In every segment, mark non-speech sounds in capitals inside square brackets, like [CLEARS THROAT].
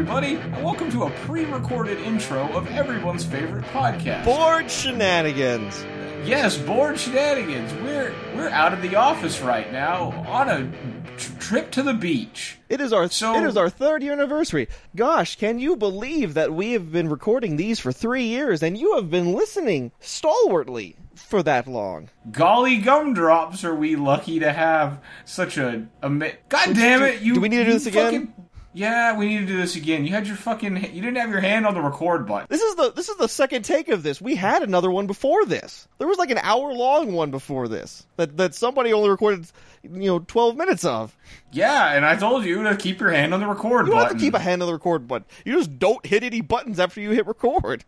everybody, and welcome to a pre recorded intro of everyone's favorite podcast. Bored shenanigans. Yes, bored shenanigans. We're we're out of the office right now on a trip to the beach. It is our So- it is our third year anniversary. Gosh, can you believe that we have been recording these for three years and you have been listening stalwartly for that long? Golly gumdrops, are we lucky to have such a, a God damn it! You do we need to do this again? Yeah, we need to do this again. You had your fucking you didn't have your hand on the record button. This is the this is the second take of this. We had another one before this. There was like an hour long one before this that that somebody only recorded you know twelve minutes of. Yeah, and I told you to keep your hand on the record You button. have to keep a hand on the record button. You just don't hit any buttons after you hit record.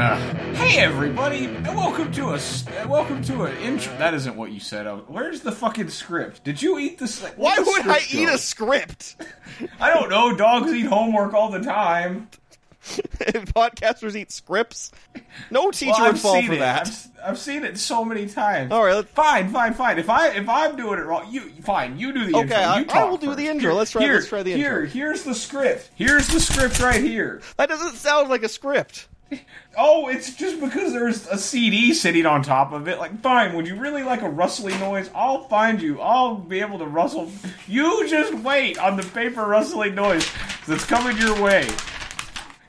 [SIGHS] Hey everybody, and welcome to a uh, welcome to an intro. That isn't what you said. Oh, Where's the fucking script? Did you eat this? Why would I eat a script? [LAUGHS] I don't know. Dogs eat homework all the time. [LAUGHS] Podcasters eat scripts. No teacher Well, would I've fall seen for it. that. I've, I've seen it so many times. All right, let's- fine, fine, fine. If I if I'm doing it wrong, you fine. You do the Okay, intro. I- I will do the intro. Here- Let's try- Here, let's try the Here, intro. here's the script. Here's the script right here. That doesn't sound like a script. Oh, it's just because there's a CD sitting on top of it. Like, fine, would you really like a rustling noise? I'll find you. I'll be able to rustle. You just wait on the paper rustling noise that's coming your way.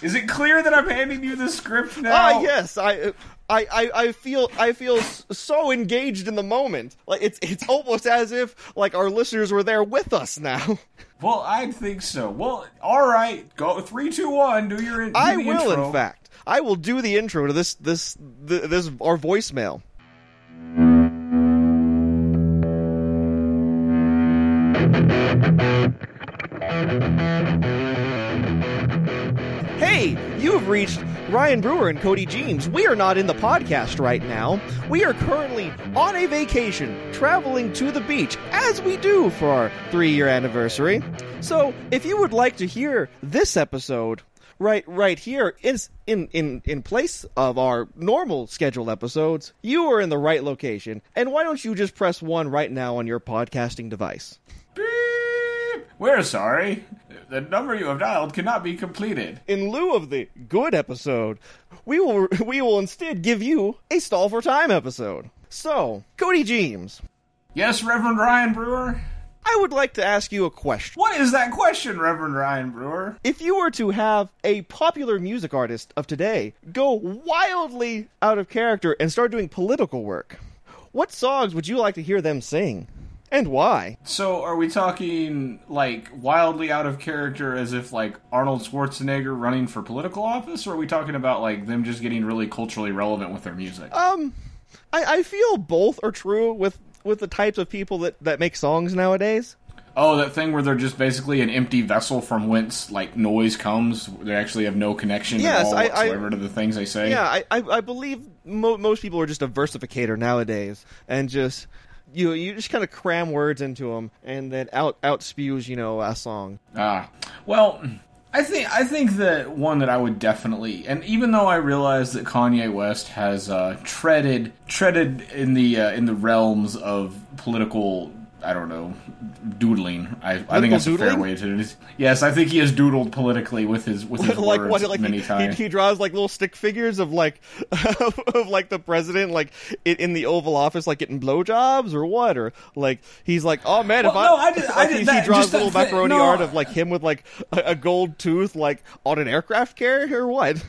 Is it clear that I'm handing you the script now? Ah, yes, I. I, I, I feel I feel so engaged in the moment. Like it's it's almost as if like our listeners were there with us now. [LAUGHS] Well, I think so. Well, all right. Go three, two, one. Do your. Do I will, intro. in fact, I will do the intro to this this th- this our voicemail. Hey, you have reached Ryan Brewer and Cody James. We are not in the podcast right now. We are currently on a vacation, traveling to the beach, as we do for our three year anniversary. So, if you would like to hear this episode, right right here in in in in place of our normal scheduled episodes, you are in the right location. And why don't you just press 1 right now on your podcasting device? Beep. We're sorry. The number you have dialed cannot be completed. In lieu of the good episode, we will [LAUGHS] we will instead give you a stall for time episode. So, Cody James, Yes, Reverend Ryan Brewer. I would like to ask you a question. What is that question, Reverend Ryan Brewer? If you were to have a popular music artist of today go wildly out of character and start doing political work, what songs would you like to hear them sing? And why? So, are we talking like wildly out of character as if like Arnold Schwarzenegger running for political office, or are we talking about like them just getting really culturally relevant with their music? Um, I, I feel both are true with, with the types of people that, that make songs nowadays. oh, that thing where they're just basically an empty vessel from whence like noise comes. They actually have no connection Yes, at all I- I- to the things they say. Yeah, I, I, I believe mo- most people are just a versificator nowadays, and just you you just kind of cram words into them, and then out out spews you know a song. Ah, well, I think I think that one that I would definitely, and even though I realize that Kanye West has uh, treaded treaded in the uh, in the realms of political. I don't know, doodling. I, I think Political that's a fair way to. Yes, I think he has doodled politically with his with his [LAUGHS] like words what? Like many he, times. he, he draws like little stick figures of like [LAUGHS] of like the president like in, in the Oval Office like getting blowjobs or what or like he's like oh man if no, I, I did- I did he, that- he draws just that little thi- macaroni no. art of like him with like a, a gold tooth like on an aircraft carrier or what?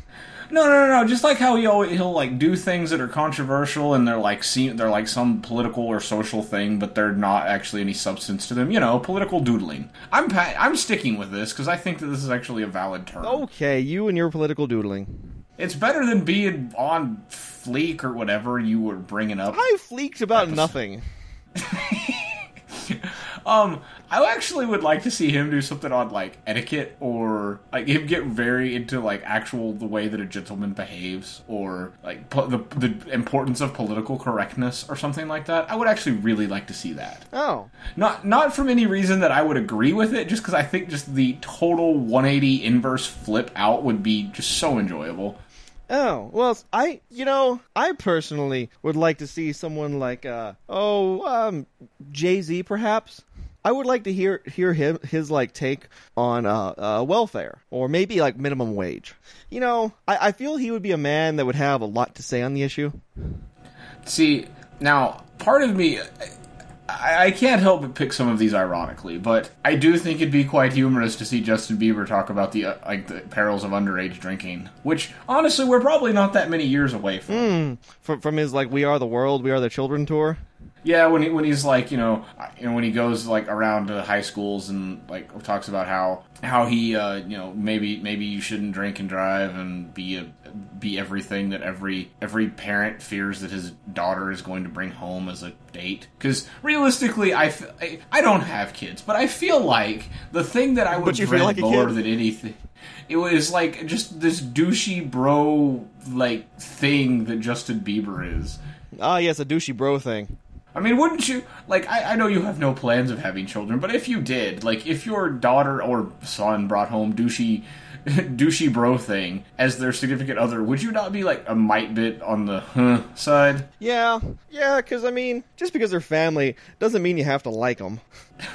No, no, no, no. Just like how he always, he'll like do things that are controversial and they're like seem they're like some political or social thing, but they're not actually any substance to them. You know, political doodling. I'm pa- I'm sticking with this because I think that this is actually a valid term. Okay, you and your political doodling. It's better than being on fleek or whatever you were bringing up. I fleeked about nothing. [LAUGHS] Um, I actually would like to see him do something on like etiquette or like him get very into like actual the way that a gentleman behaves or like po- the the importance of political correctness or something like that. I would actually really like to see that. Oh, Not not from any reason that I would agree with it, just because I think just the total 180 inverse flip out would be just so enjoyable. Oh well, I you know I personally would like to see someone like uh oh um Jay Z perhaps. I would like to hear hear him his like take on uh, uh welfare or maybe like minimum wage. You know, I, I feel he would be a man that would have a lot to say on the issue. See, now part of me. I, I can't help but pick some of these ironically, but I do think it'd be quite humorous to see Justin Bieber talk about the uh, like the perils of underage drinking, which honestly we're probably not that many years away from. From from his like "We Are the World, We Are the Children" tour. Yeah, when he when he's like you know you know when he goes like around to high schools and like talks about how how he uh, you know maybe maybe you shouldn't drink and drive and be a be everything that every every parent fears that his daughter is going to bring home as a date because realistically I, f- I I don't have kids but I feel like the thing that I would dread like more than anything it was like just this douchey bro like thing that Justin Bieber is. Ah, yes, a douchey bro thing. I mean, wouldn't you like? I, I know you have no plans of having children, but if you did, like, if your daughter or son brought home douchey, [LAUGHS] douchey bro thing as their significant other, would you not be like a mite bit on the huh side? Yeah, yeah, because I mean, just because they're family doesn't mean you have to like [LAUGHS] them.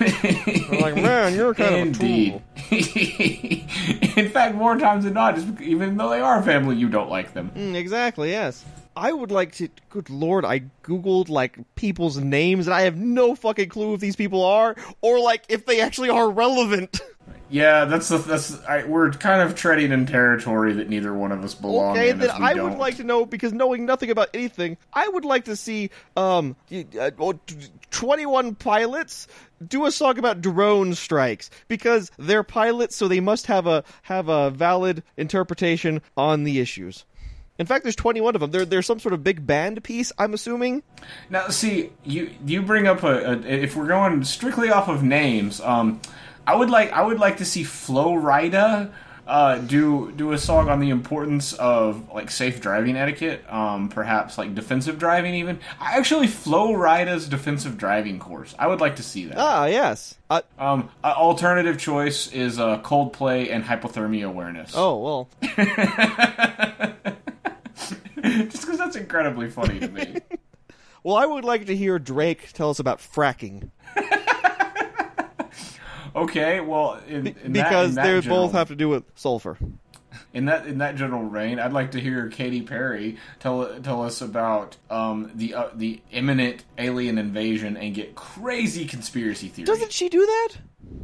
Like, man, you're kind Indeed. of a tool. [LAUGHS] In fact, more times than not, just even though they are family, you don't like them. Mm, exactly, yes. I would like to. Good lord, I googled like people's names, and I have no fucking clue if these people are, or like if they actually are relevant. [LAUGHS] Yeah, that's the, that's I, we're kind of treading in territory that neither one of us belong okay, in. then as we I don't. would like to know because knowing nothing about anything, I would like to see um uh, oh, t- twenty-one pilots do a song about drone strikes because they're pilots, so they must have a have a valid interpretation on the issues. In fact, there's 21 of them. There, there's some sort of big band piece, I'm assuming. Now, see, you you bring up a, a if we're going strictly off of names, um, I would like I would like to see Flo Rida uh, do do a song on the importance of like safe driving etiquette, um, perhaps like defensive driving even. I actually, Flo Rida's defensive driving course. I would like to see that. Ah, yes. Uh, Um, uh, alternative choice is uh, Coldplay and hypothermia awareness. oh, well. [LAUGHS] [LAUGHS] just because that's incredibly funny to me. [LAUGHS] Well, I would like to hear Drake tell us about fracking. [LAUGHS] Okay, well, in, in because that they general- both have to do with sulfur. In that in that general vein, I'd like to hear Katy Perry tell tell us about um, the uh, the imminent alien invasion and get crazy conspiracy theories. Doesn't she do that?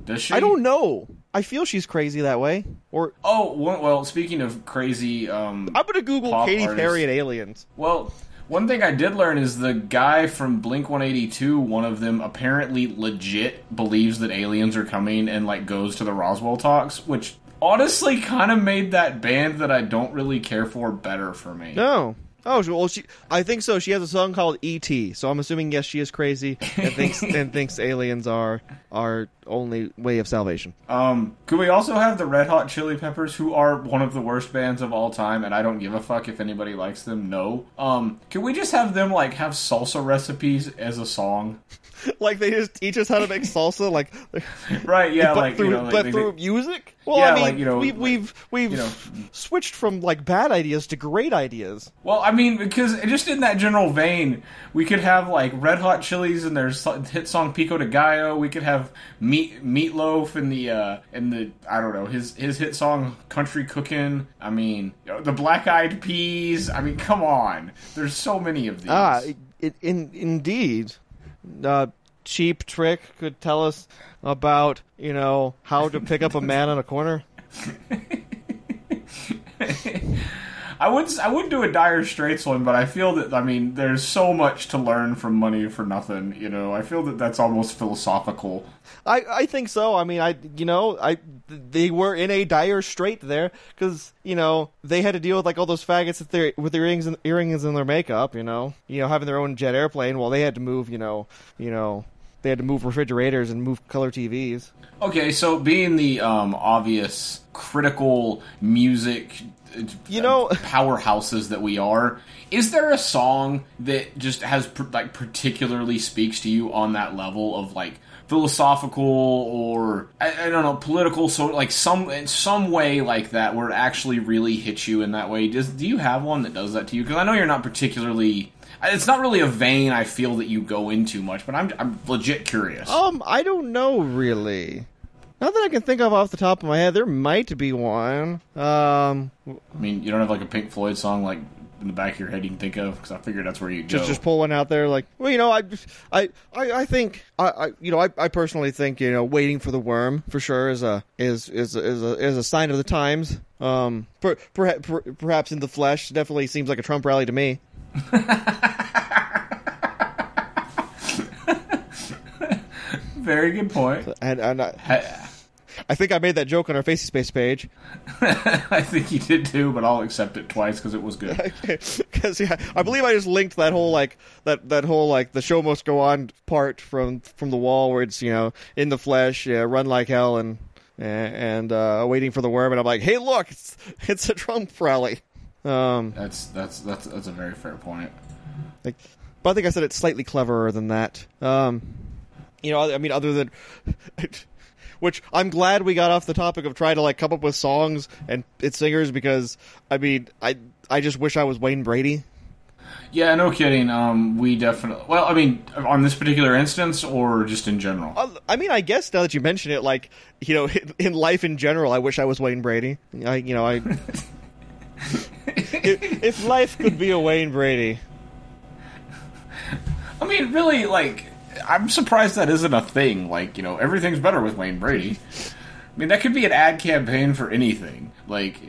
Does she? I don't know. I feel she's crazy that way. Or Oh well, speaking of crazy, um, I'm gonna Google Katy artist. Perry and aliens. well, one thing I did learn is the guy from Blink One Eighty Two. One of them apparently legit believes that aliens are coming and like goes to the Roswell talks, which honestly kind of made that band that I don't really care for better for me. No. Oh she- well, she. I think so. She has a song called E.T. So I'm assuming yes, she is crazy and thinks [LAUGHS] and thinks aliens are our only way of salvation. Um, could we also have the Red Hot Chili Peppers, who are one of the worst bands of all time, and I don't give a fuck if anybody likes them? No. Um, can we just have them like have salsa recipes as a song? [LAUGHS] like they just teach us how to make salsa, like, [LAUGHS] Right? Yeah, but like through you know, like, but they- through music. Well, Yeah, I mean, like, you know, we, like, we've we've you know. switched from like bad ideas to great ideas. Well, I mean, because just in that general vein, we could have like Red Hot Chilies and their hit song "Pico de Gallo." We could have Meat Meatloaf and the uh, and the I don't know his his hit song "Country Cookin'." I mean, the Black Eyed Peas. I mean, come on. There's so many of these. Ah, in, in indeed. Uh, Cheap Trick could tell us about you know how to pick up a man on a corner. [LAUGHS] I would I would do a Dire Straits one, but I feel that I mean there's so much to learn from Money for Nothing. You know, I feel that that's almost philosophical. I, I think so. I mean, I you know I they were in a dire strait there because you know they had to deal with like all those faggots with their with their earrings and earrings in their makeup. You know, you know having their own jet airplane while they had to move. You know, you know they had to move refrigerators and move color TVs. Okay, so being the um, obvious critical music, You know- powerhouses that we are, is there a song that just has like particularly speaks to you on that level of like philosophical or I, I don't know political, so like some in some way like that where it actually really hits you in that way. Does do you have one that does that to you? Because I know you're not particularly. It's not really a vein I feel that you go into much, but I'm I'm legit curious. Um, I don't know really. Not that I can think of off the top of my head. There might be one. Um, I mean, you don't have like a Pink Floyd song like in the back of your head you can think of because I figured that's where you go. just just pull one out there. Like, well, you know, I, I, I, I think, I, I, you know, I, I personally think, you know, waiting for the worm for sure is a is is is a, is a sign of the times. Um, per, per, per, perhaps in the flesh, definitely seems like a Trump rally to me. [LAUGHS] Very good point. And and I, I, I think I made that joke on our Facey Space page. [LAUGHS] I think you did too, but I'll accept it twice because it was good. [LAUGHS] Because yeah, I believe I just linked that whole like that that whole like the show must go on part from from the wall where it's you know in the flesh, yeah, run like hell and and uh, waiting for the worm, and I'm like, hey, look, it's it's a Trump rally. Um, That's that's that's that's a very fair point. like, but I think I said it slightly cleverer than that. Um, you know, I mean, other than. Which I'm glad we got off the topic of trying to like come up with songs and its singers because I mean I I just wish I was Wayne Brady. Yeah, no kidding. Um, we definitely. Well, I mean, on this particular instance, or just in general. Uh, I mean, I guess now that you mention it, like you know, [LAUGHS] in life in general, I wish I was Wayne Brady. I, you know, I [LAUGHS] if, if life could be a Wayne Brady, I mean, really, like, I'm surprised that isn't a thing. Like, you know, everything's better with Wayne Brady. I mean, that could be an ad campaign for anything. Like,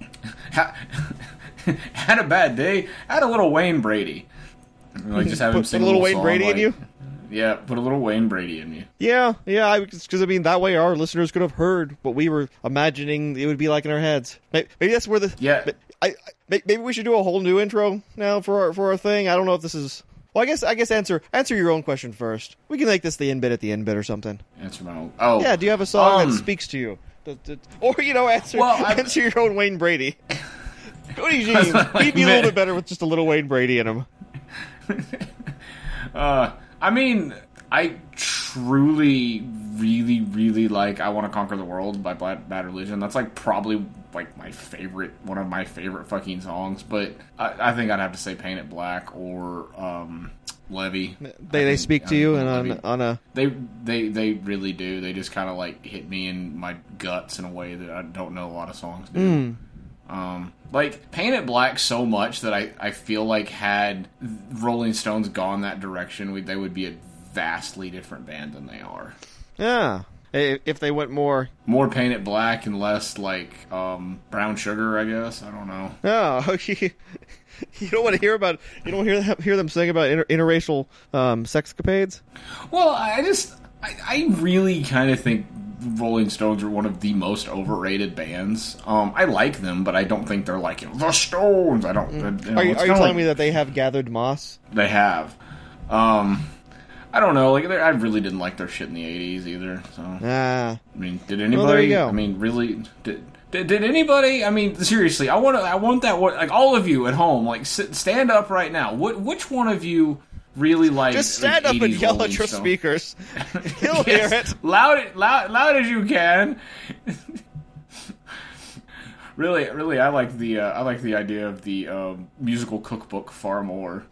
[LAUGHS] ha- [LAUGHS] had a bad day, had a little Wayne Brady. Like, just [LAUGHS] have him sing put a little little Wayne song, Brady in you? Yeah, put a little Wayne Brady in you. yeah, yeah, because I, mean that way our listeners could have heard what we were imagining it would be like in our heads. Maybe, maybe that's where the Yeah. I, I maybe we should do a whole new intro now for our for our thing. I don't know if this is. Well, I guess I guess answer answer your own question first. We can make this the end bit at the end bit or something. Answer my own. Oh, Yeah, do you have a song Um, that speaks to you? Or you know, answer Well, answer your own Wayne Brady. [LAUGHS] Cody James, he'd be a little [LAUGHS] bit better with just a little Wayne Brady in him. [LAUGHS] Uh, I mean, I truly, really, really like "I Want to Conquer the World" by Bad, Bad Religion. That's like probably like my favorite, one of my favorite fucking songs. But I, I think I'd have to say "Paint It Black" or um, "Levy." They I they think- speak to you and on Levy- on a They they they really do. They just kind of like hit me in my guts in a way that I don't know a lot of songs do. Um, like Paint It Black so much that I, I feel like had Rolling Stones gone that direction, we, they would be a vastly different band than they are. yeah. If they went more, More Paint It Black and less like um, Brown Sugar, I guess. I don't know. oh, [LAUGHS] you don't want to hear about you don't hear them, hear them sing about inter, interracial um, sexcapades. Well, I just I, I really kind of think Rolling Stones are one of the most overrated bands. Um, I like them, but I don't think they're like the Stones. I don't. you know, Are you, are you telling like- me that they have gathered moss? They have. Um, I don't know. Like, I really didn't like their shit in the '80s either. So, Ah, I mean, did anybody? Well, there you go. I mean, really? Did, did, did anybody? I mean, seriously, I want to. I want that. one- Like all of you at home, like sit, stand up right now. What? Which one of you really like? just stand like, up and yell at your speakers. [LAUGHS] He'll Yes, hear it. loud, loud, loud as you can. [LAUGHS] really, really, I like the uh, I like the idea of the um, musical cookbook far more.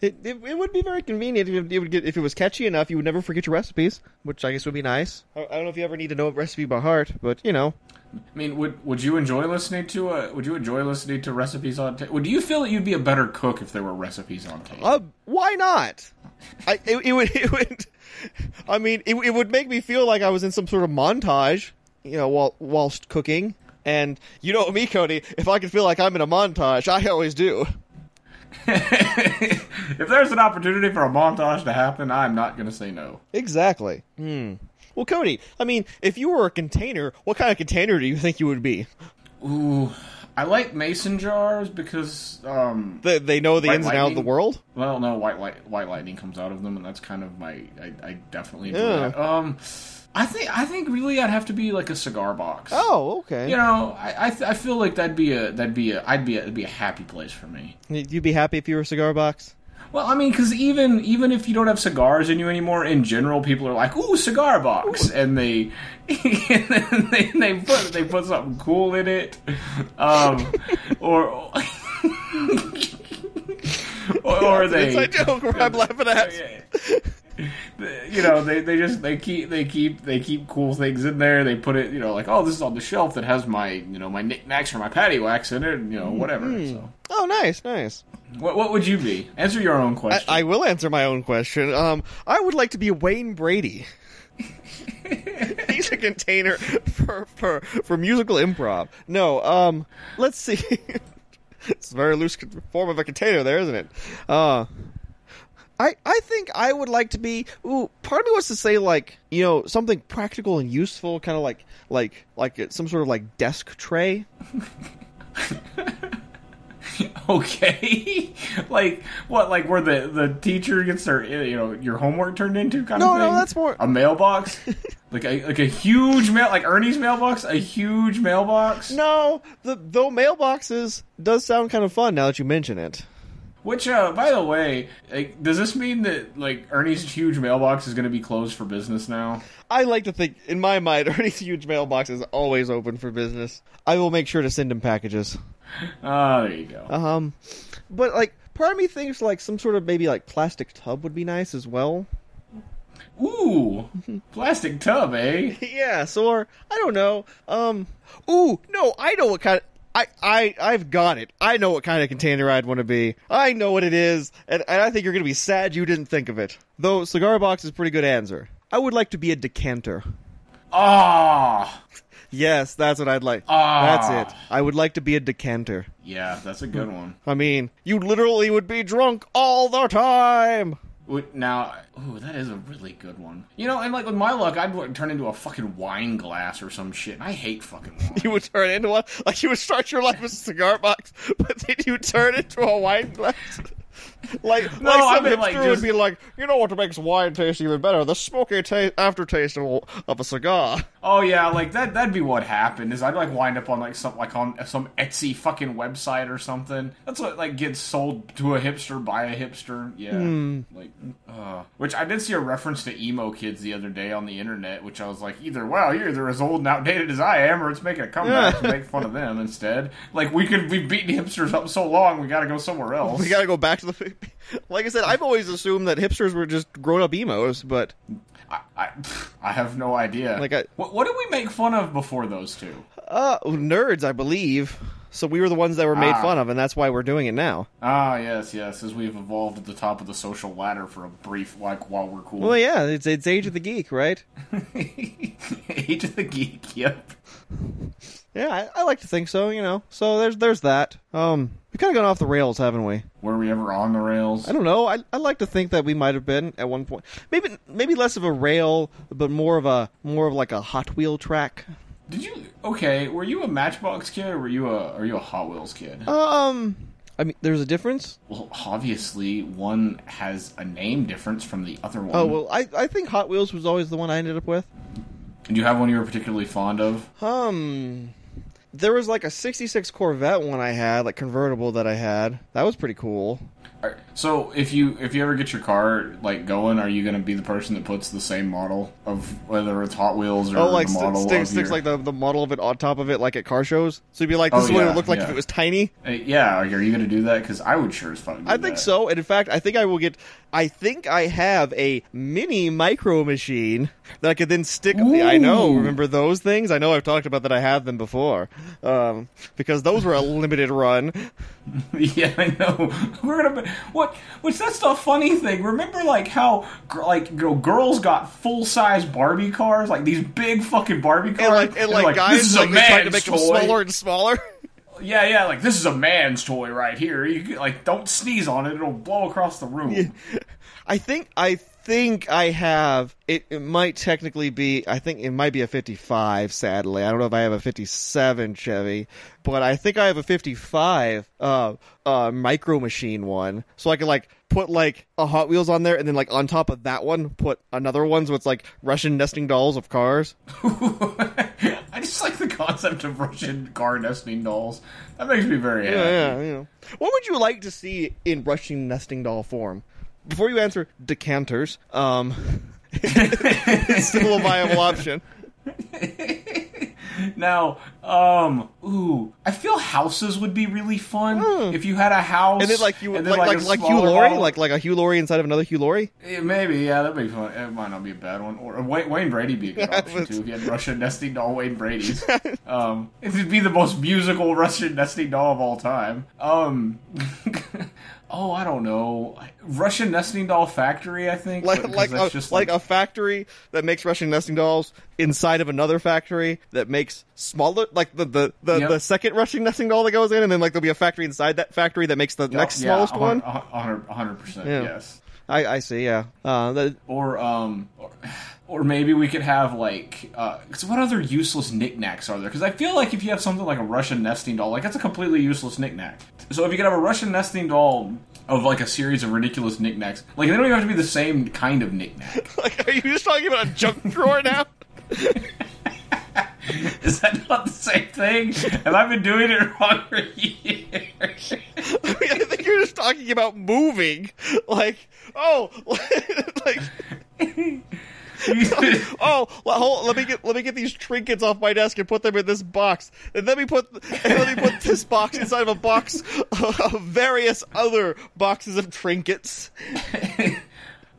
It, it, it would be very convenient if it, would get, if it was catchy enough. You would never forget your recipes, which I guess would be nice. I, I don't know if you ever need to know a recipe by heart, but you know, I mean, would would you enjoy listening to uh Would you enjoy listening to recipes on tape? Would you feel that you'd be a better cook if there were recipes on tape? uh, why not? I it, it would [LAUGHS] it would. I mean, it, it would make me feel like I was in some sort of montage, you know, while whilst cooking. And you know me, Cody. If I can feel like I'm in a montage, I always do. [LAUGHS] if there's an opportunity for a montage to happen, I'm not going to say no. Exactly. Hmm. Well, Cody, I mean, if you were a container, what kind of container do you think you would be? Ooh, I like mason jars because um, They, they know the ins and outs of the world. Well, no, white light, white lightning comes out of them, and that's kind of my. I, I definitely enjoy Yeah. that. Um, I think I think really I'd have to be like a cigar box. Oh, okay. You know, I I, th- I feel like that'd be a that'd be a I'd be a, it'd be a happy place for me. You'd be happy if you were a cigar box. Well, I mean, because even even if you don't have cigars in you anymore, in general, people are like, "Ooh, cigar box," and they [LAUGHS] and then they, they put they put something cool in it, um, or [LAUGHS] or, or they Inside joke where I'm laughing at. You know they, they just they keep they keep they keep cool things in there they put it you know like oh this is on the shelf that has my you know my knickknacks or my patty wax in it you know whatever so Oh, nice, nice. what, what would you be answer your own question I will answer my own question. Um, I would like to be Wayne Brady. [LAUGHS] He's a container for, for for musical improv. No, um, let's see. [LAUGHS] it's a very loose form of a container, there, isn't it? Uh, I I think I would like to be. Ooh, part of me wants to say like you know something practical and useful, kind of like like like uh, some sort of like desk tray. [LAUGHS] okay [LAUGHS] like what like where the the teacher gets their eh, you know your homework turned into kind No, of no, thing that's more- a mailbox [LAUGHS] like a like a huge mail like ernie's mailbox a huge mailbox No, the though mailboxes does sound kind of fun now that you mention it. Which, uh, by the way, like, does this mean that like Ernie's huge mailbox is going to be closed for business now? I like to think, in my mind, [LAUGHS] Ernie's huge mailbox is always open for business. I will make sure to send him packages. [LAUGHS] Ah, there you go. Um, but like, part of me thinks like some sort of maybe like plastic tub would be nice as well. Ooh, [LAUGHS] plastic tub, eh? yes, or I don't know. Um, ooh, no, I know what kind of. I, I, I've got it. I know what kind of container I'd want to be. I know what it is, and, and I think you're going to be sad you didn't think of it. Though, cigar box is a pretty good answer. I would like to be a decanter. Ah, Yes, that's what I'd like. Ah. That's it. I would like to be a decanter. yeah, that's a good one. I mean, you literally would be drunk all the time. Now, ooh, that is a really good one. You know, and like with my luck, I'd turn into a fucking wine glass or some shit. I hate fucking wine. [LAUGHS] You would turn into one, like you would start your life as a cigar box, [LAUGHS] but then you turn into a wine glass. [LAUGHS] [LAUGHS] like, No, like I some mean, hipster like, would be like, you know what makes wine taste even better? The smoky ta- aftertaste of, of a cigar. Oh yeah, like that. That'd be what happened. Is I'd like wind up on like some like on some Etsy fucking website or something. That's what like gets sold to a hipster by a hipster. Yeah, like uh, which I did see a reference to emo kids the other day on the internet, which I was like, either wow, you're either as old and outdated as I am, or it's making a comeback to make fun of them instead. Like we could we've beaten hipsters up so long, we got to go somewhere [LAUGHS] else. We gotta go back [LAUGHS] Like I said, I've always assumed that hipsters were just grown up emos, but I, I, I have no idea. Like I- what, what did we make fun of before those two? uh, nerds, I believe. So we were the ones that were made Ah. fun of, and that's why we're doing it now. Ah, yes, yes. As we've evolved at the top of the social ladder for a brief, like, while we're cool. Well, yeah, it's it's Age of the Geek, right? [LAUGHS] Age of the Geek. Yep. Yeah, I, I like to think so. You know, so there's there's that. Um, we kind of gone off the rails, haven't we? Were we ever on the rails? I don't know. I I like to think that we might have been at one point. Maybe maybe less of a rail, but more of a more of like a Hot Wheel track. Did you? Okay. Were you a Matchbox kid, or were you a? Are you a Hot Wheels kid? Um, I mean, there's a difference. well, obviously, one has a name difference from the other one. Oh well, I I think Hot Wheels was always the one I ended up with. Did you have one you were particularly fond of? Um, there was like a '66 Corvette one I had, like convertible that I had. That was pretty cool. Are- So, if you if you ever get your car like going, are you going to be the person that puts the same model of whether it's Hot Wheels or Oh, like the st- model sticks, your- like the, the model of it on top of it, like at car shows. So you'd be like, Oh, this is what it yeah, would look like if it was tiny. Uh, yeah, are you going to do that? Because I would sure as fuck. Do I think that. so, and in fact, I think I will get. I think I have a mini micro machine that I could then stick. I know. Remember those things? I know I've talked about that. I had them before, um, because those were a limited run. [LAUGHS] Yeah, I know. [LAUGHS] We're gonna. Be, what? Which that's the funny thing. Remember, like how, like you know, girls got full size Barbie cars, like these big fucking Barbie cars, And like, and like, this guys is like, a tried to man's make them toy. smaller and smaller. Yeah, yeah, like this is a man's toy right here. You like don't sneeze on it; it'll blow across the room. I think I think I have it, it might technically be I think it might be a 55 sadly. I don't know if I have a 57 Chevy, but I think I have a 55 uh uh micro machine one. So I can like put like a Hot Wheels on there and then like on top of that one put another one so it's like Russian nesting dolls of cars. [LAUGHS] I just like the concept of Russian car nesting dolls. That makes me very happy. Yeah, yeah, you know. What would you like to see in Russian nesting doll form? Before you answer, decanters. Um, [LAUGHS] it's still a viable option. Now, um, ooh, I feel houses would be really fun if you had a house. And then like you and like then, like a like Hugh Laurie, model. like like a Hugh Laurie inside of another Hugh Laurie. Yeah, maybe, yeah, that'd be fun. It might not be a bad one. Or Wayne, Wayne Brady be a good [LAUGHS] Yeah, option but- too. If you had Russian nesting doll Wayne Brady's, [LAUGHS] um, it would be the most musical Russian nesting doll of all time. Um, oh, I don't know, Russian nesting doll factory. I think Like like a, just like a factory that makes Russian nesting dolls inside of another factory that makes smaller like the the the, Yep. the second Russian nesting doll that goes in, and then like there'll be a factory inside that factory that makes the next yeah, smallest a one. hundred percent, Yeah. yes. I I see. Yeah. Uh, that, Or um, or, [SIGHS] or maybe we could have like, uh, 'cause what other useless knickknacks are there? Because I feel like if you have something like a Russian nesting doll, like that's a completely useless knicknack. So if you could have a Russian nesting doll of like a series of ridiculous knickknacks, like they don't even have to be the same kind of knickknack. [LAUGHS] like, are you just talking about a junk drawer now? [LAUGHS] Is that not the same thing? Have I been doing it wrong for years? [LAUGHS] I mean, I think you're just talking about moving. Like, oh, like, [LAUGHS] oh, hold, let me get let me get these trinkets off my desk and put them in this box, and let me put [LAUGHS] and let me put this box inside of a box [LAUGHS] of various other boxes of trinkets.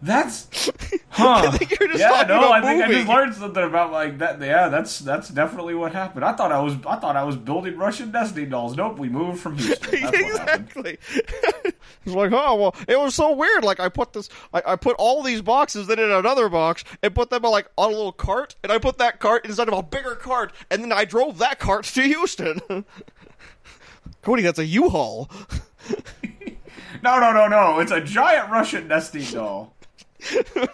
That's [LAUGHS] huh? I think you're just yeah, no, I think I just learned something about like that. Yeah, that's that's definitely what happened. I thought I was I thought I was building Russian nesting dolls. Nope, we moved from Houston. [LAUGHS] That's what happened. exactly. [LAUGHS] it's like, oh well, it was so weird. Like I put this, I, I put all these boxes then in another box and put them like on a little cart, and I put that cart inside of a bigger cart, and then I drove that cart to Houston. Cody, that's a U-Haul. No, no, no, no. It's a giant Russian nesting doll. [LAUGHS]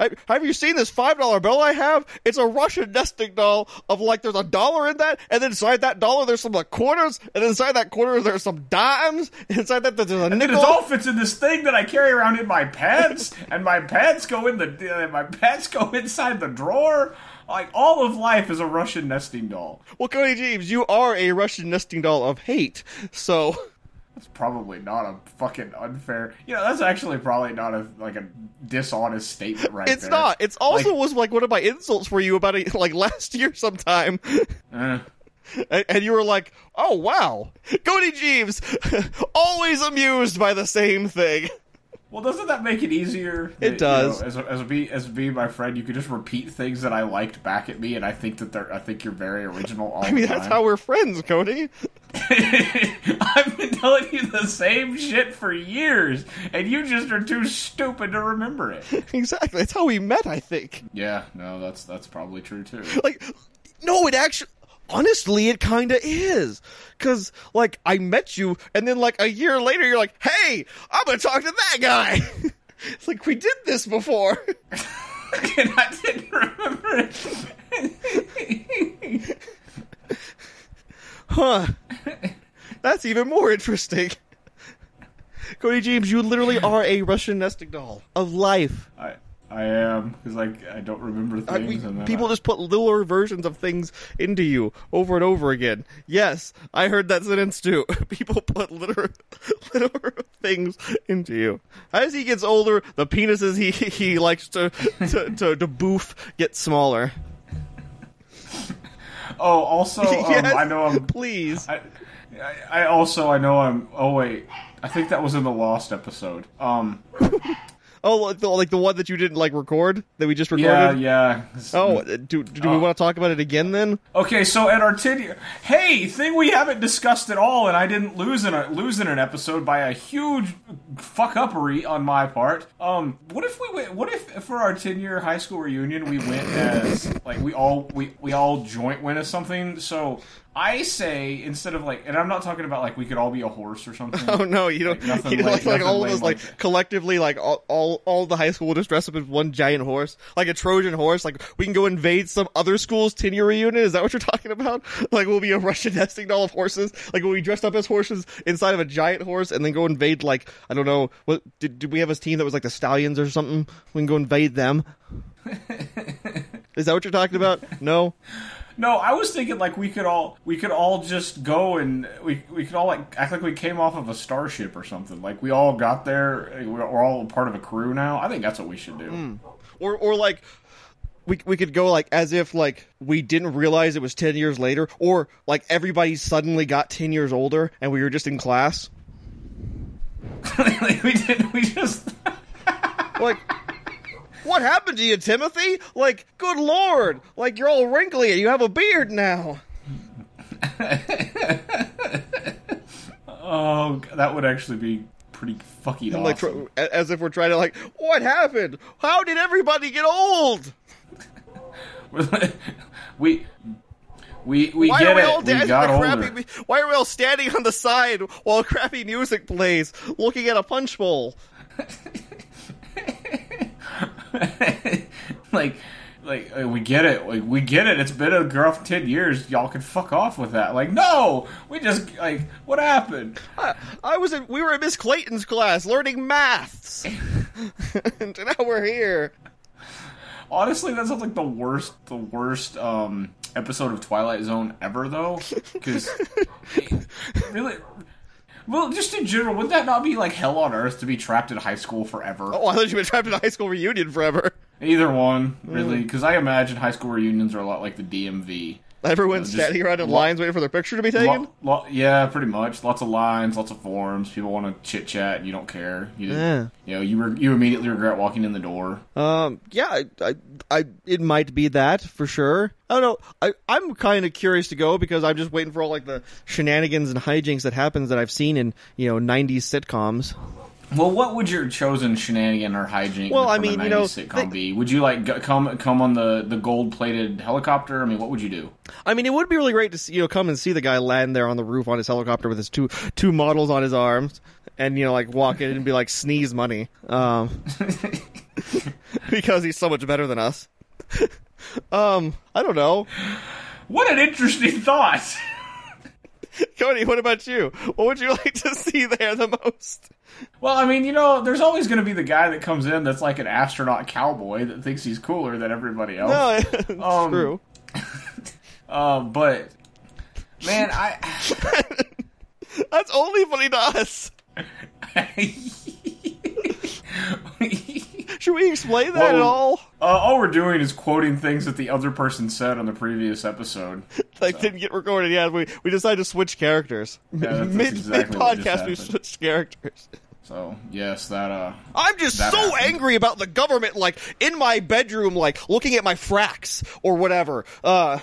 Have have you seen this five dollar bill I have? It's a Russian nesting doll of like there's a dollar in that, and then inside that dollar there's some like quarters, and inside that quarter there's some dimes, inside that there's a And nickel. it all fits in this thing that I carry around in my pants, [LAUGHS] and my pants go in the uh, my pants go inside the drawer. Like all of life is a Russian nesting doll. Well, Cody James, you are a Russian nesting doll of hate, so [LAUGHS] That's probably not a fucking unfair. You know, that's actually probably not a like a dishonest statement, right it's there. not. It's also Like- was like one of my insults for you about a, [LAUGHS] like last year sometime, Eh. and, and you were like, "Oh wow, Cody Jeeves, [LAUGHS] always amused by the same thing." [LAUGHS] Well, doesn't that make it easier? It that, you does. know, as a, as a be as be my friend, you could just repeat things that I liked back at me, and I think that they're I think you're very original. All [LAUGHS] I mean, that's how we're friends, Cody. [LAUGHS] I've been telling you the same shit for years, and you just are too stupid to remember it. [LAUGHS] Exactly. That's how we met, I think. Yeah, no, that's that's probably true too. Like, no, it actually. Honestly, it kind of is. Cause, like, I met you, and then, like, a year later, you're like, hey, I'm gonna talk to that guy! [LAUGHS] it's like, we did this before. and [LAUGHS] I didn't remember it. [LAUGHS] huh. That's even more interesting. Cody James, you literally are a Russian nesting doll of life. I I am because like I don't remember things. I people I- just put littler versions of things into you over and over again. Yes, I heard that sentence too. [LAUGHS] People put litter, [LAUGHS] littler things into you. As he gets older, the penises he [LAUGHS] he likes to to, to, to boof get smaller. Oh, also, um, yes, I know I'm. Please. I, I I also I know I'm. Oh wait, I think that was in the Lost episode. Um, Oh, like the, like the one that you didn't like record that we just recorded. yeah. Yeah. Oh, do do we Oh. want to talk about it again then? Okay, so at our ten hey, thing we haven't discussed at all, and I didn't lose in a lose in an episode by a huge fuck uppery on my part. Um, what if we went? What if for our ten year high school reunion we went as like we all we we all joint went as something? So I say instead of like, and I'm not talking about like we could all be a horse or something. [LAUGHS] Oh no, you don't. Like, you know, like- all of us, like, like collectively, like all, all all the high school will just dress up as one giant horse, like a Trojan horse. Like we can go invade some other school's ten year reunion. Is that what you're talking about? [LAUGHS] Like we'll be a Russian [LAUGHS] nesting doll of horses. Like we'll be dressed up as horses inside of a giant horse, and then go invade. Like I don't know, what did did we have a team that was like the stallions or something? We can go invade them. Is that what you're talking about? No. No, I was thinking like we could all we could all just go and we we could all like act like we came off of a starship or something. Like we all got there. We're all part of a crew now. I think that's what we should do. Hmm. or or like we we could go like as if like we didn't realize it was 10 years later or like everybody suddenly got 10 years older and we were just in class like, [LAUGHS] we did. We just. like what happened to you timothy like good lord like you're all wrinkly and you have a beard now [LAUGHS] Oh, that would actually be pretty fucking like awesome. as if we're trying to like what happened how did everybody get old [LAUGHS] we we we why get are we it. all we dancing got older. crappy why are we all standing on the side while crappy music plays looking at a punch bowl [LAUGHS] [LAUGHS] like like uh, we get it. Like we get it. It's been a rough 10 years. Y'all can fuck off with that. Like no! We just like what happened? I, I was in we were in Miss Clayton's class learning maths. [LAUGHS] and now we're here. honestly that sounds like the worst the worst um episode of twilight zone ever though. Because [LAUGHS] really well just in general wouldn't that not be like hell on earth to be trapped in high school forever Oh, I thought you been trapped in a high school reunion forever. either one Mm. really because i imagine high school reunions are a lot like the dmv Everyone's just standing around in lo- lines waiting for their picture to be taken. Lo- lo- yeah, pretty much. Lots of lines, lots of forms. People want to chit chat, and you don't care. You, just, Yeah. you know, you re- you immediately regret walking in the door. Um, yeah, I, I, I, it might be that for sure. I don't know. I, I'm kind of curious to go because I'm just waiting for all like the shenanigans and hijinks that happens that I've seen in you know '90s sitcoms. Well, what would your chosen shenanigan or hijink Well, I mean, you 90s know, sitcom they- be? Would you like go, come come on the the gold plated helicopter? I mean, what would you do? I mean, it would be really great to see, you know come and see the guy land there on the roof on his helicopter with his two two models on his arms, and you know like walk in and be like sneeze money, um, [LAUGHS] because he's so much better than us. [LAUGHS] um, I don't know, What an interesting thought. [LAUGHS] [LAUGHS] Cody. What about you? What would you [LAUGHS] like to see there the most? Well, I mean, you know, there's always going to be the guy that comes in that's like an astronaut cowboy that thinks he's cooler than everybody else. No, [LAUGHS] it's Um, true. Um, but man, I. That's only funny to us. Should we explain that at all? Uh, all we're doing is quoting things that the other person said on the previous episode. [LAUGHS] Like didn't get recorded. Yeah, we we decided to switch characters that's [LAUGHS] mid exactly mid podcast. We switched characters. So yes, that uh, I'm just so happened. angry about the government, like in my bedroom, like looking at my fracks or whatever. Uh,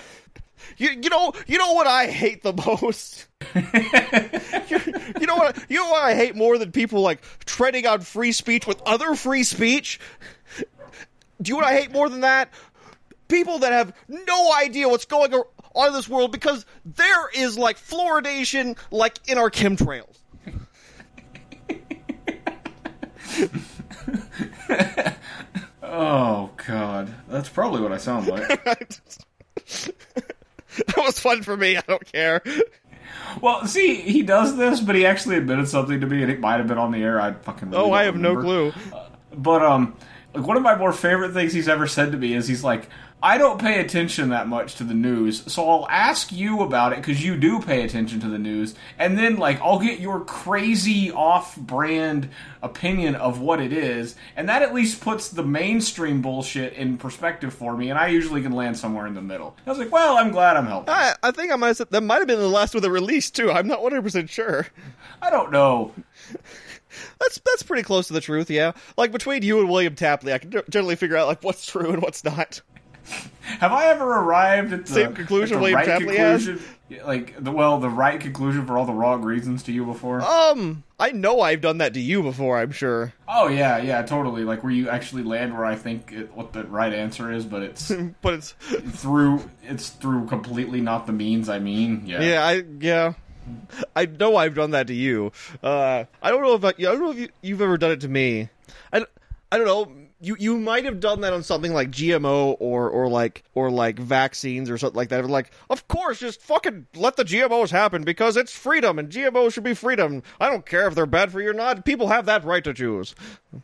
you you know you know what I hate the [LAUGHS] most. you, you know what you know what I hate more than people like treading on free speech with other free speech. Do you know what I hate more than that? People that have no idea what's going on in this world because there is like fluoridation like in our chemtrails. [LAUGHS] oh god, that's probably what I sound like. [LAUGHS] that was fun for me. I don't care. well, see, he does this, but he actually admitted something to me, and it might have been on the air. I fucking really Oh, I have no remember. clue. But um, like one of my more favorite things he's ever said to me is he's like, I don't pay attention that much to the news, so I'll ask you about it because you do pay attention to the news, and then like I'll get your crazy off-brand opinion of what it is, and that at least puts the mainstream bullshit in perspective for me, and I usually can land somewhere in the middle. I was like, well, I'm glad I'm helping. I, I think I might have said that might have been the last with a release too. I'm not 100 percent sure. I don't know. [LAUGHS] That's that's pretty close to the truth. Yeah, like between you and William Tapley, I can generally figure out like what's true and what's not. [LAUGHS] Have I ever arrived at the Same conclusion at the right Tapley has? Like the well, the right conclusion for all the wrong reasons to you before? Um, I know I've done that to you before. I'm sure, Oh yeah, yeah, totally. Like where you actually land where I think it, what the right answer is, but it's [LAUGHS] but it's [LAUGHS] through it's through completely not the means I mean. Yeah. yeah, I yeah. I know I've done that to you. Uh, I don't know if I, I don't know if you, you've ever done it to me. I, I don't know. You you might have done that on something like GMO or or like or like vaccines or something like that. Like, of course, just fucking let the GMOs happen because it's freedom and GMOs should be freedom. I don't care if they're bad for you or not. People have that right to choose.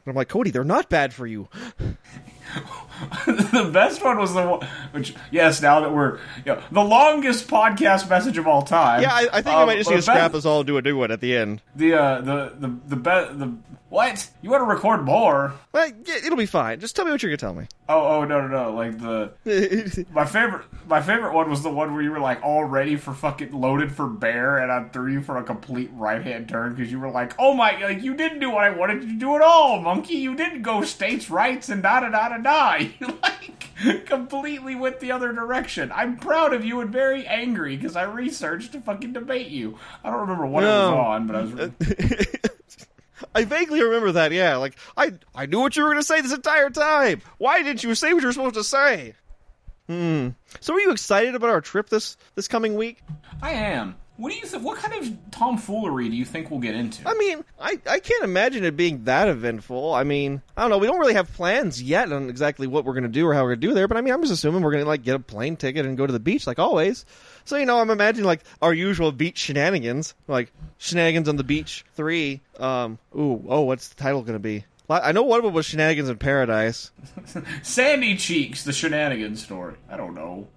I'm like, Cody, they're not bad for you. [LAUGHS] the best one was the one, which yes, now that we're you know, the longest podcast message of all time. Yeah, I, I think I Um, might just need to scrap us all and do a new one at the end. The uh, the the the be- the what? You want to record more? Well, yeah, it'll be fine. Just tell me what you're gonna tell me. Oh oh no no no! Like the [LAUGHS] my favorite my favorite one was the one where you were like all ready for fucking loaded for bear, and I threw you for a complete right hand turn because you were like, oh my, like you didn't do what I wanted you to do at all, monkey. You didn't go states' rights and da da da da da. You like completely went the other direction. I'm proud of you and very angry because I researched to fucking debate you. I don't remember what it was on, but I was. [LAUGHS] I vaguely remember that. Yeah, like I I knew what you were gonna say this entire time. Why didn't you say what you were supposed to say? Hmm. So, are you excited about our trip this this coming week? I am. What do you think? What kind of tomfoolery do you think we'll get into? I mean, I, I can't imagine it being that eventful. I mean, I don't know. We don't really have plans yet on exactly what we're going to do or how we're going to do there. But I mean, I'm just assuming we're going to like get a plane ticket and go to the beach like always. So you know, I'm imagining like our usual beach shenanigans, like shenanigans on the beach three. Um, ooh, oh, what's the title going to be? I know one of them was shenanigans in paradise. [LAUGHS] Sandy Cheeks, the shenanigans story. I don't know.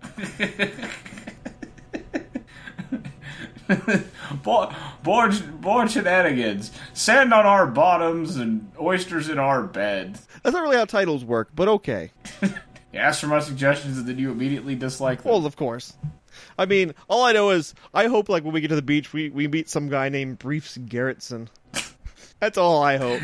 [LAUGHS] Board, board, bored shenanigans. Sand on our bottoms and oysters in our beds. That's not really how titles work, but okay. [LAUGHS] You ask for my suggestions and then you immediately dislike them. Well, of course. I mean, all I know is I hope like when we get to the beach, we we meet some guy named Briefs Garrettson. That's all I hope.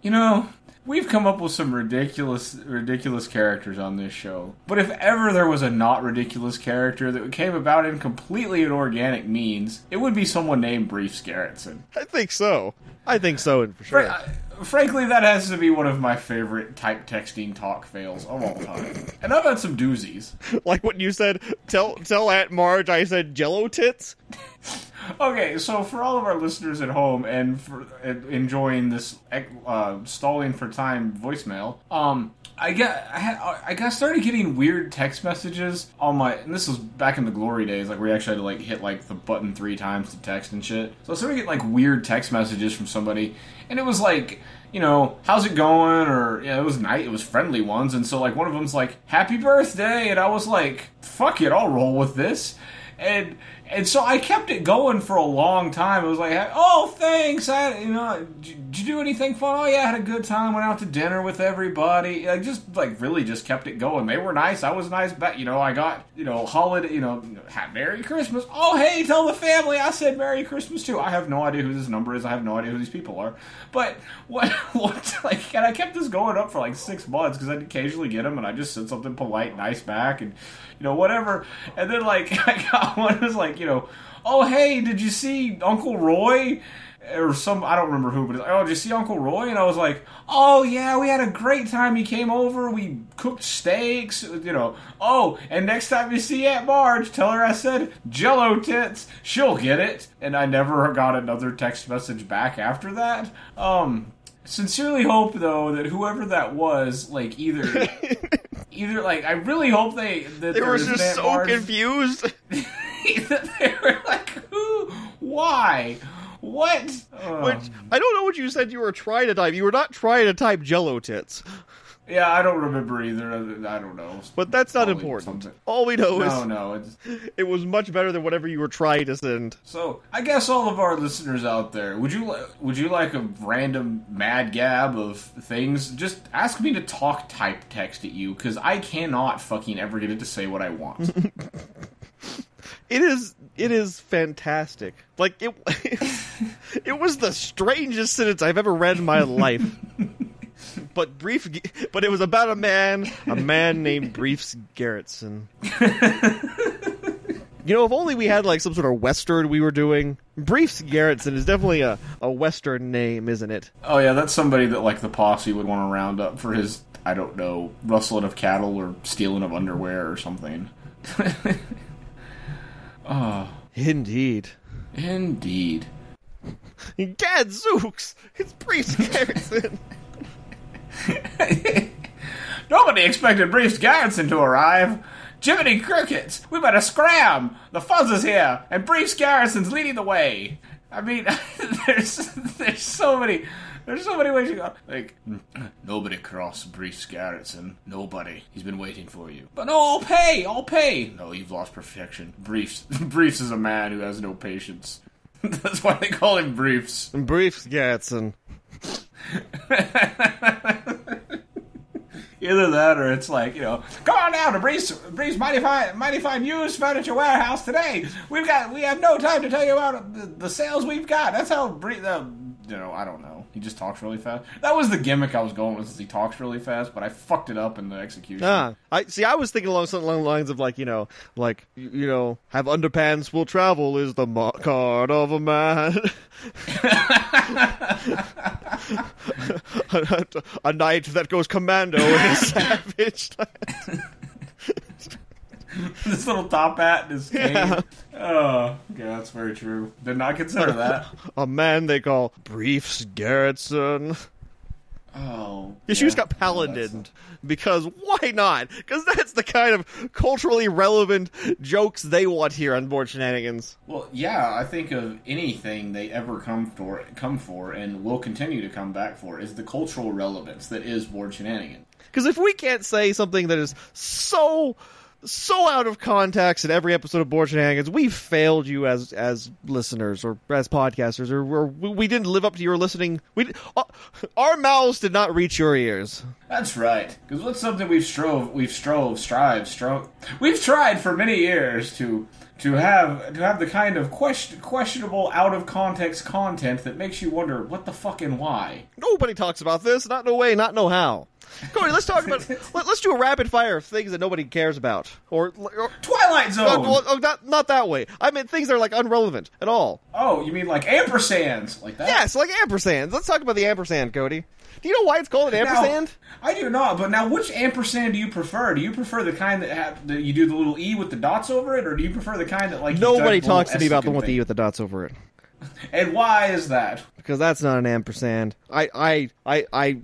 You know, we've come up with some ridiculous, ridiculous characters on this show. But if ever there was a not ridiculous character that came about in completely inorganic means, it would be someone named Briefs Garrettson. I think so. I think so, and for sure. Fra- uh, frankly, that has to be one of my favorite type texting talk fails of all time. And I've had some doozies. [LAUGHS] Like what you said. Tell tell Aunt Marge I said Jello tits. [LAUGHS] Okay, so for all of our listeners at home and for enjoying this uh, stalling for time voicemail, um, I get I had I got started getting weird text messages on my and this was back in the glory days, like where you actually had to like hit like the button three times to text and shit. So I started getting like weird text messages from somebody, and it was like. You know, how's it going? Or yeah, it was night. It was friendly ones, and so like one of them's like, "Happy birthday," and I was like, "Fuck it, I'll roll with this." and and so I kept it going for a long time. It was like, oh, thanks. I, you know, did you do anything fun? Oh yeah, I had a good time. Went out to dinner with everybody. I just like really just kept it going. They were nice. I was nice. But you know, I got you know holiday. You know, Merry Christmas. Oh hey, tell the family I said Merry Christmas too. I have no idea who this number is. I have no idea who these people are. But what [LAUGHS] what like, and I kept this going up for like six months because I'd occasionally get them, and I just said something polite, nice back, and you know whatever. And then like [LAUGHS] I got one was like you know, oh hey, did you see Uncle Roy? Or some I don't remember who, but like, oh, did you see Uncle Roy? And I was like, oh yeah, we had a great time. He came over, we cooked steaks, you know. Oh, and next time you see Aunt Marge, tell her I said Jello tits. She'll get it. And I never got another text message back after that. Um, sincerely hope though that whoever that was, like either, [LAUGHS] either like I really hope they that They were just so Marge- confused. [LAUGHS] [LAUGHS] that they were like, who? Why? What? Um, Which I don't know what you said you were trying to type. You were not trying to type Jello tits, yeah, I don't remember either. I don't know. but that's not Probably important. something. All we know No, is no. It's, it was much better than whatever you were trying to send. so I guess all of our listeners out there, would you li- would you like a random mad gab of things? Just ask me to talk type text at you because I cannot fucking ever get it to say what I want. [LAUGHS] It is it is fantastic. Like it [LAUGHS] it was the strangest sentence I've ever read in my life. [LAUGHS] But brief but it was about a man, a man named Briefs [LAUGHS] Garrettson. You know, if only we had like some sort of western we were doing. Briefs Garrettson is definitely a, a western name, isn't it? oh yeah, that's somebody that like the posse would want to round up for his I don't know rustling of cattle or stealing of underwear or something. Oh, Indeed. indeed. [LAUGHS] Gadzooks! It's Briefs Garrison! [LAUGHS] Nobody expected Briefs Garrison to arrive. Jiminy Crickets, we better scram! The fuzz is here, and Briefs Garrison's leading the way. I mean, [LAUGHS] there's there's so many There's so many ways you go. Like, [CLEARS THROAT] nobody cross Briefs Garrettson. Nobody. He's been waiting for you. But no, I'll pay. I'll pay. No, you've lost perfection. Briefs. [LAUGHS] Briefs is a man who has no patience. [LAUGHS] That's why they call him Briefs. Briefs Gatson. [LAUGHS] Either that or it's like, you know, come on down to Briefs, Briefs Mighty Fine, Mighty Fine Used Furniture Warehouse today. We've got, we have no time to tell you about the, the sales we've got. That's how Brief, uh, you know, I don't know. He just talks really fast. That was the gimmick I was going with, is he talks really fast, but I fucked it up in the execution. Ah, I see. I was thinking along some along the lines of like you know, like you, you know, have underpants will travel is the mo- card of a man. [LAUGHS] [LAUGHS] a, a knight that goes commando in a [LAUGHS] savage. [LAUGHS] this little top hat and his cane. Yeah. Oh, yeah, that's very true. Did not consider that. [LAUGHS] a man they call Briefs Garrettson. Oh. His shoes yeah. got paladined because why not? Because that's the kind of culturally relevant jokes they want here on bored shenanigans. Well, yeah, I think of anything they ever come for, come for, and will continue to come back for, is the cultural relevance that is bored shenanigans. Because if we can't say something that is so so out of context in every episode of Bored Shenanigans, we failed you as as listeners or as podcasters, or, or we didn't live up to your listening. We uh, our mouths did not reach your ears. That's right. Because what's something we've strove, we've strove, strive, strove, we've tried for many years to to have to have the kind of question, questionable, out of context content that makes you wonder what the fuck and why. Nobody talks about this. Not no way. Not no how. Cody, let's talk about. let, us do a rapid fire of things that nobody cares about, or, or Twilight Zone. Uh, well, oh, not not that way. I mean things that are like unrelevant at all. oh, you mean like ampersands, like that? Yes, like ampersands. Let's talk about the ampersand, Cody. Do you know why it's called an Now, ampersand? I do not, but now which ampersand do you prefer? Do you prefer the kind that have that you do the little e with the dots over it, or do you prefer the kind that like Nobody talks to me about the one with the? E with the dots over it [LAUGHS] And why is that? because that's not an ampersand. I I I I.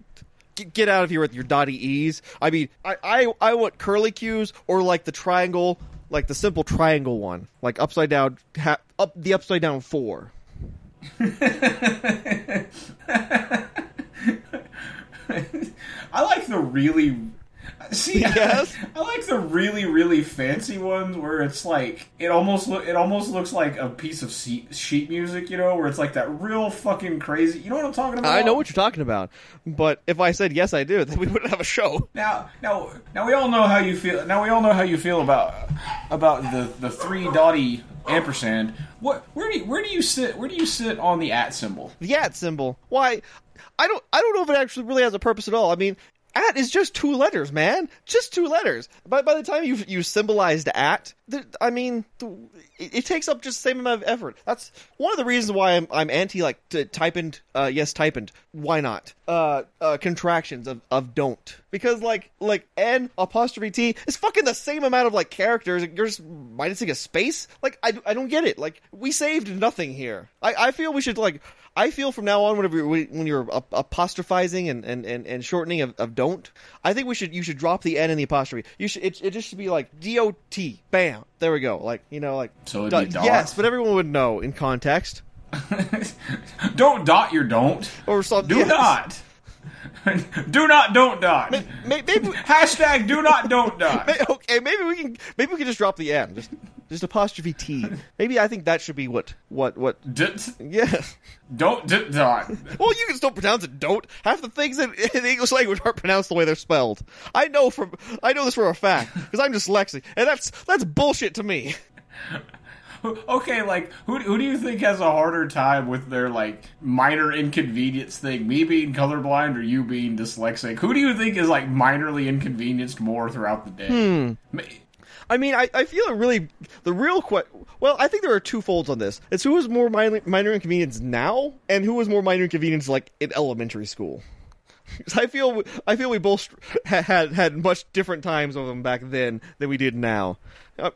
get- Get out of here with your dotty e's. I mean, I, I I want curly cues or like the triangle, like the simple triangle one, like upside down, ha- up the upside down four. [LAUGHS] I like the really. See, Yes? I like the really, really fancy ones where it's like it almost look it almost looks like a piece of sheet, sheet music, you know, where it's like that real fucking crazy. You know what I'm talking about? I know what you're talking about, but if I said yes, I do, [LAUGHS] then we wouldn't have a show. Now, now, now we all know how you feel. Now we all know how you feel about about the the three dotty ampersand. What? Where do you, where do you sit? Where do you sit on the at symbol? the at symbol. Why? I don't. I don't know if it actually really has a purpose at all. I mean, at is just two letters, man. Just two letters. By by the time you you symbolized at, I mean, it, it takes up just the same amount of effort. That's one of the reasons why I'm I'm anti like t- typing. Uh, yes, typing. Why not? Uh, uh, contractions of, of don't because like like n apostrophe t is fucking the same amount of like characters. You're just minusing a space. Like I, I don't get it. Like we saved nothing here. I, I feel we should like I feel from now on, whenever you're, when you're apostrophizing and, and, and, and shortening of, of don't, I think we should you should drop the n in the apostrophe. You should it, it just should be like d o t. Bam. There we go. Like you know like So it'd be dot- dot? yes, but everyone would know in context [LAUGHS] don't dot your don't. or something. Do yes. not. [LAUGHS] do not. Don't. May- Maybe, [LAUGHS] Hashtag do not. Don't [LAUGHS] may- okay, maybe we can maybe we can just drop the n. Just just apostrophe t. Maybe I think that should be what what what. D- Yeah. don't d- dot. Well, you can still pronounce it. Don't half the things in, in the English language aren't pronounced the way they're spelled. I know from I know this for a fact because I'm dyslexic, and that's that's bullshit to me. [LAUGHS] Okay, like who who do you think has a harder time with their like minor inconvenience thing? Me being colorblind or you being dyslexic? Who do you think is like minorly inconvenienced more throughout the day? Hmm. Ma- I mean, I, I feel it really the real que- Well, I think there are two folds on this. It's who is more minor, minor inconvenience now, and who is more minor inconvenience like in elementary school. [LAUGHS] I feel I feel we both had had much different times of them back then than we did now. Uh,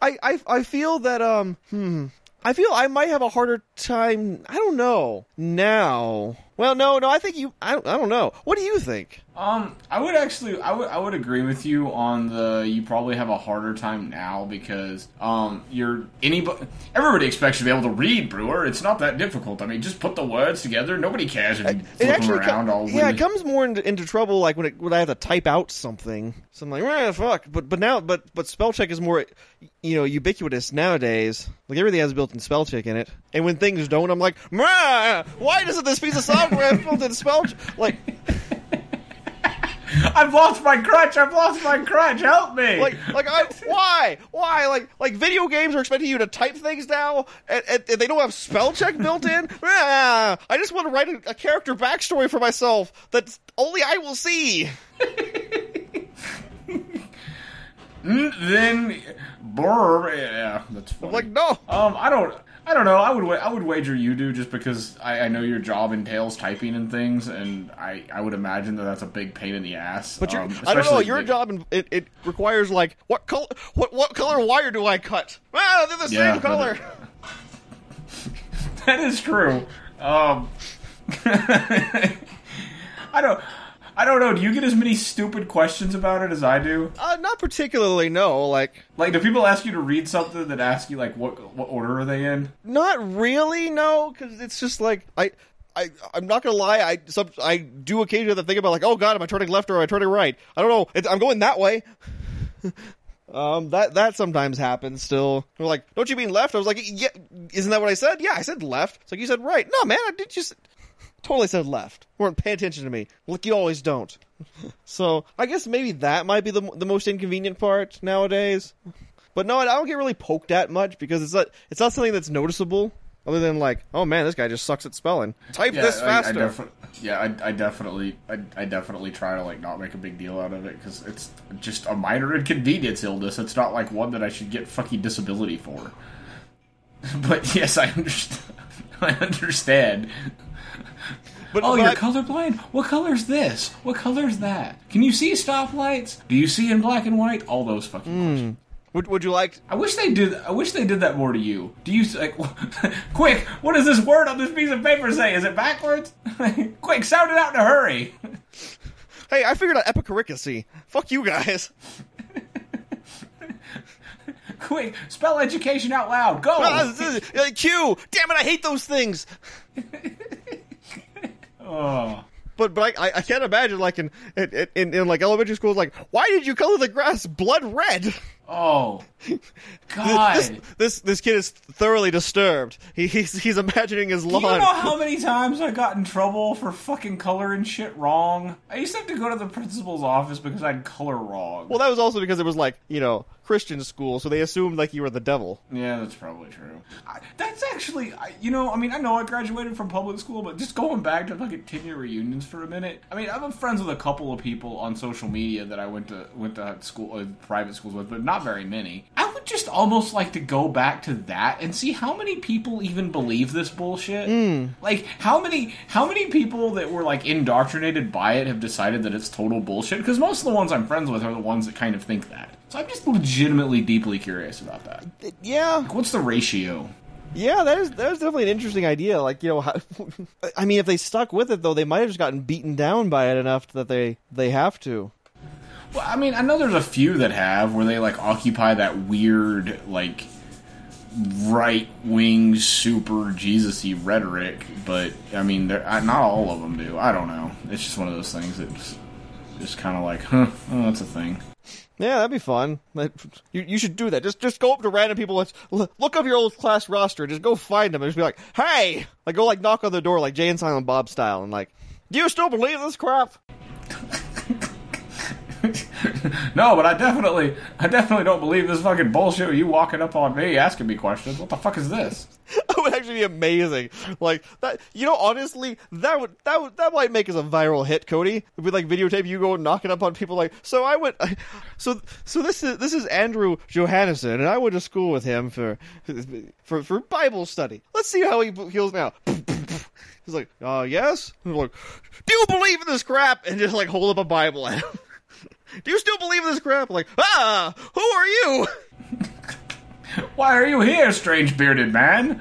I, I I feel that um hmm I feel I might have a harder time. I don't know now. Well, no, no. I think you. I I don't know. What do you think? Um, I would actually, I would, I would agree with you on the. You probably have a harder time now because, um, you're anybody. Everybody expects you to be able to read Brewer. It's not that difficult. I mean, just put the words together. Nobody cares if you It flip them around co- all. yeah, it comes more into, into trouble like when it, when I have to type out something. So I'm like, ah, fuck. But but now, but but spell check is more, you know, ubiquitous nowadays. Like everything has built-in spell check in it. And when things don't, I'm like, "Meh, why doesn't this piece of software have built-in spell check? Like, [LAUGHS] I've lost my crutch. I've lost my crutch. Help me. like, like, I, why, why? Like, like video games are expecting you to type things now, and, and, and they don't have spell check built in. [LAUGHS] Ah, I just want to write a, a character backstory for myself that only I will see. [LAUGHS] Mm, then, brr, yeah, that's funny. Like, no. Um, I don't, I don't know. I would, I would wager you do just because I, I know your job entails typing and things, and I, I would imagine that that's a big pain in the ass. But you're, um, I don't know. Your job in- it, it requires like what color what what color wire do I cut? Ah, they're the Yeah, same color. [LAUGHS] That is true. Um, [LAUGHS] I don't, I don't know. Do you get as many stupid questions about it as I do? Uh, not particularly. No, like Like, do people ask you to read something that ask you like what what order are they in? not really. No, because it's just like I. I, I'm not gonna lie. I some, I do occasionally think about like, oh god, am I turning left or am I turning right? I don't know. It's, I'm going that way. [LAUGHS] um, that that sometimes happens. Still, they're like, don't you mean left? I was like, yeah, isn't that what I said? Yeah, I said left. It's like you said right. No, man, I did just totally said left. Weren't paying attention to me. Like you always don't. [LAUGHS] so I guess maybe that might be the the most inconvenient part nowadays. But no, I don't get really poked at much because it's not it's not something that's noticeable. Other than like, oh man, this guy just sucks at spelling. Type this I- I faster. defi- yeah, I, I definitely, I, I definitely try to like not make a big deal out of it because it's just a minor inconvenience illness. It's not like one that I should get fucking disability for. [LAUGHS] But yes, I understand. [LAUGHS] I understand. But, Oh, you're I- colorblind? What color's this? What color's that? Can you see stoplights? Do you see in black and white? All those fucking questions. would, would you like? I wish they did. I wish they did that more to you. Do you like? [LAUGHS] quick! What does this word on this piece of paper say? Is it backwards? [LAUGHS] quick! Sound it out in a hurry. Hey, I figured out epicoricacy. Fuck you guys. [LAUGHS] quick! Spell education out loud. Go. Uh, Q. Damn it, I hate those things. Oh. But but I, I, can't imagine like in, in in in like elementary school like why did you color the grass blood red? Oh. God. This this this kid is thoroughly disturbed. He, he's he's imagining his Do lawn. you know how many times I got in trouble for fucking coloring shit wrong? I used to have to go to the principal's office because I'd color wrong. well, that was also because it was like you know Christian school, so they assumed like you were the devil. Yeah, that's probably true. I, that's actually, I, you know, I mean, I know I graduated from public school, but just going back to fucking ten year reunions for a minute. I mean, I'm friends with a couple of people on social media that I went to went to school, uh, private schools with, but not very many. I would just almost like to go back to that and see how many people even believe this bullshit. Hmm. Like, how many how many people that were like indoctrinated by it have decided that it's total bullshit? Because most of the ones I'm friends with are the ones that kind of think that. So I'm just legitimately deeply curious about that. Yeah, What's the ratio? yeah, that is that is definitely an interesting idea. Like you know, how, [LAUGHS] I mean, if they stuck with it though, they might have just gotten beaten down by it enough that they they have to. Well, I mean, I know there's a few that have where they like occupy that weird like right wing super Jesus-y rhetoric, but I mean, they're- I- not all of them do. I don't know. It's just one of those things that's just kind of like, huh, oh, that's a thing. Yeah, that'd be fun. You, you should do that. Just just go up to random people. Let's look up your old class roster. Just go find them and just be like, "Hey!" Like go like knock on the door like Jay and Silent Bob style, and like, "Do you still believe this crap?" [LAUGHS] [LAUGHS] No, but I definitely, I definitely don't believe this fucking bullshit. You walking up on me asking me questions. What the fuck is this? [LAUGHS] That would actually be amazing. Like that, you know. Honestly, that would that would that might make us a viral hit, Cody. We like videotape you go knocking up on people like, so I went, so so this is this is Andrew Johannesson, and I went to school with him for for for Bible study. Let's see how he feels now. [LAUGHS] He's like, uh, yes. Like, do you believe in this crap? And just like hold up a Bible at him. Do you still believe this crap? Like, ah, who are you? [LAUGHS] Why are you here, strange bearded man?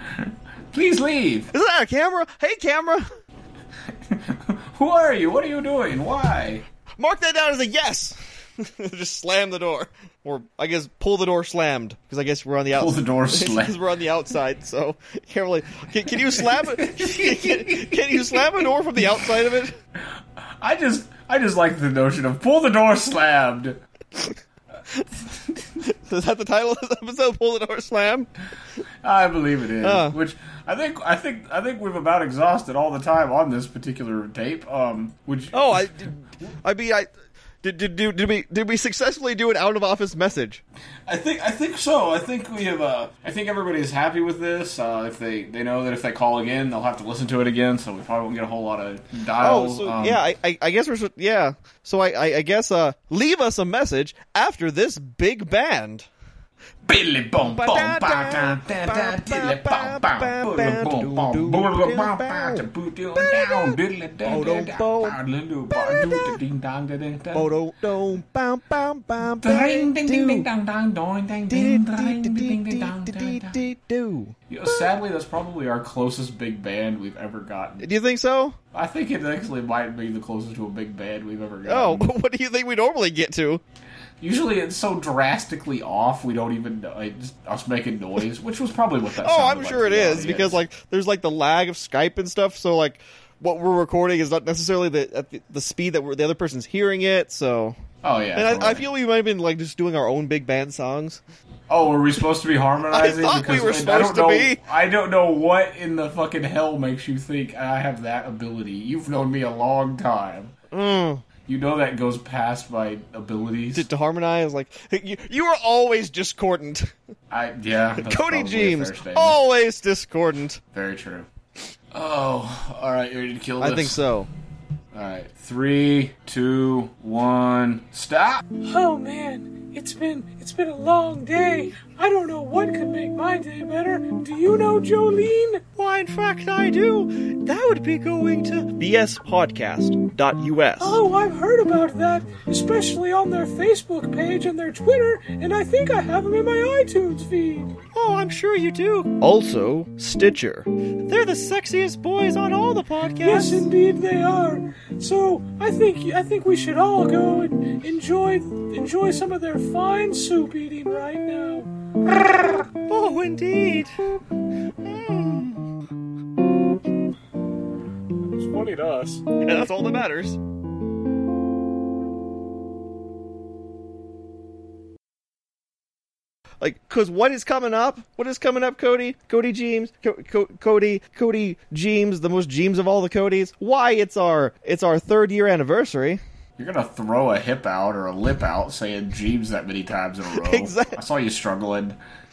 Please leave. Is that a camera? Hey, camera. [LAUGHS] Who are you? What are you doing? Why? mark that down as a yes. [LAUGHS] Just slam the door, or I guess pull the door slammed because I guess we're on the outside. Pull the door Because slammed. we're on the outside, so can't really. Can, can you slam it? Can, can you slam a door from the outside of it? I just I just like the notion of pull the door slammed. [LAUGHS] Is that the title of this episode? Pull the door slam. I believe it is. Uh. Which I think I think I think we've about exhausted all the time on this particular tape. Um, which Oh, I, I mean, I did, did, did, did we did we successfully do an out of office message? I think I think so. I think we have. Uh, I think everybody is happy with this. Uh, if they they know that if they call again, they'll have to listen to it again. So we probably won't get a whole lot of Oh, so um, yeah, I, I, I guess we're yeah. So I, I, I guess uh, leave us a message after this big band. Billy boom sadly, that's probably our closest big band we've ever gotten. Do you think so? I think it actually might be the closest to a big band we've ever Oh, gotten. what do you think we normally get to? Usually it's so drastically off we don't even know it's us making noise, which was probably what that. [LAUGHS] Oh, I'm like sure it audience. because like there's like the lag of Skype and stuff. So like what we're recording is not necessarily the at the, the speed that we're, the other person's hearing it. So oh yeah, and I, I feel we might have been like just doing our own big band songs. Oh, were we supposed to be harmonizing? [LAUGHS] I thought we because were I supposed don't to know, be. I don't know what in the fucking hell makes you think I have that ability. You've known me a long time. Mm. You know that goes past my abilities. To, to harmonize, like you, you are always discordant. I yeah. [LAUGHS] Cody James, always discordant. Very true. Oh, all right. You ready to kill this? I think so. All right. Three, two, one, stop. Oh man, it's been it's been a long day. I don't know what could make my day better. Do you know Jolene? Why, in fact, I do. That would be going to bspodcast.us. Oh, I've heard about that, especially on their Facebook page and their Twitter, and I think I have them in my iTunes feed. Oh, I'm sure you do. Also, Stitcher. They're the sexiest boys on all the podcasts. Yes, indeed they are. So I think I think we should all go and enjoy enjoy some of their fine soup eating right now. [LAUGHS] Oh, indeed. Mm. It's funny to us. [LAUGHS] Yeah, that's all that matters. Like, cause what is coming up? What is coming up, Cody? Cody James, Co- Co- Cody, Cody James, the most James of all the Codys. Why? It's our, it's our third year anniversary. You're gonna throw a hip out or a lip out saying Jeeves that many times in a row. [LAUGHS] Exact- I saw you struggling.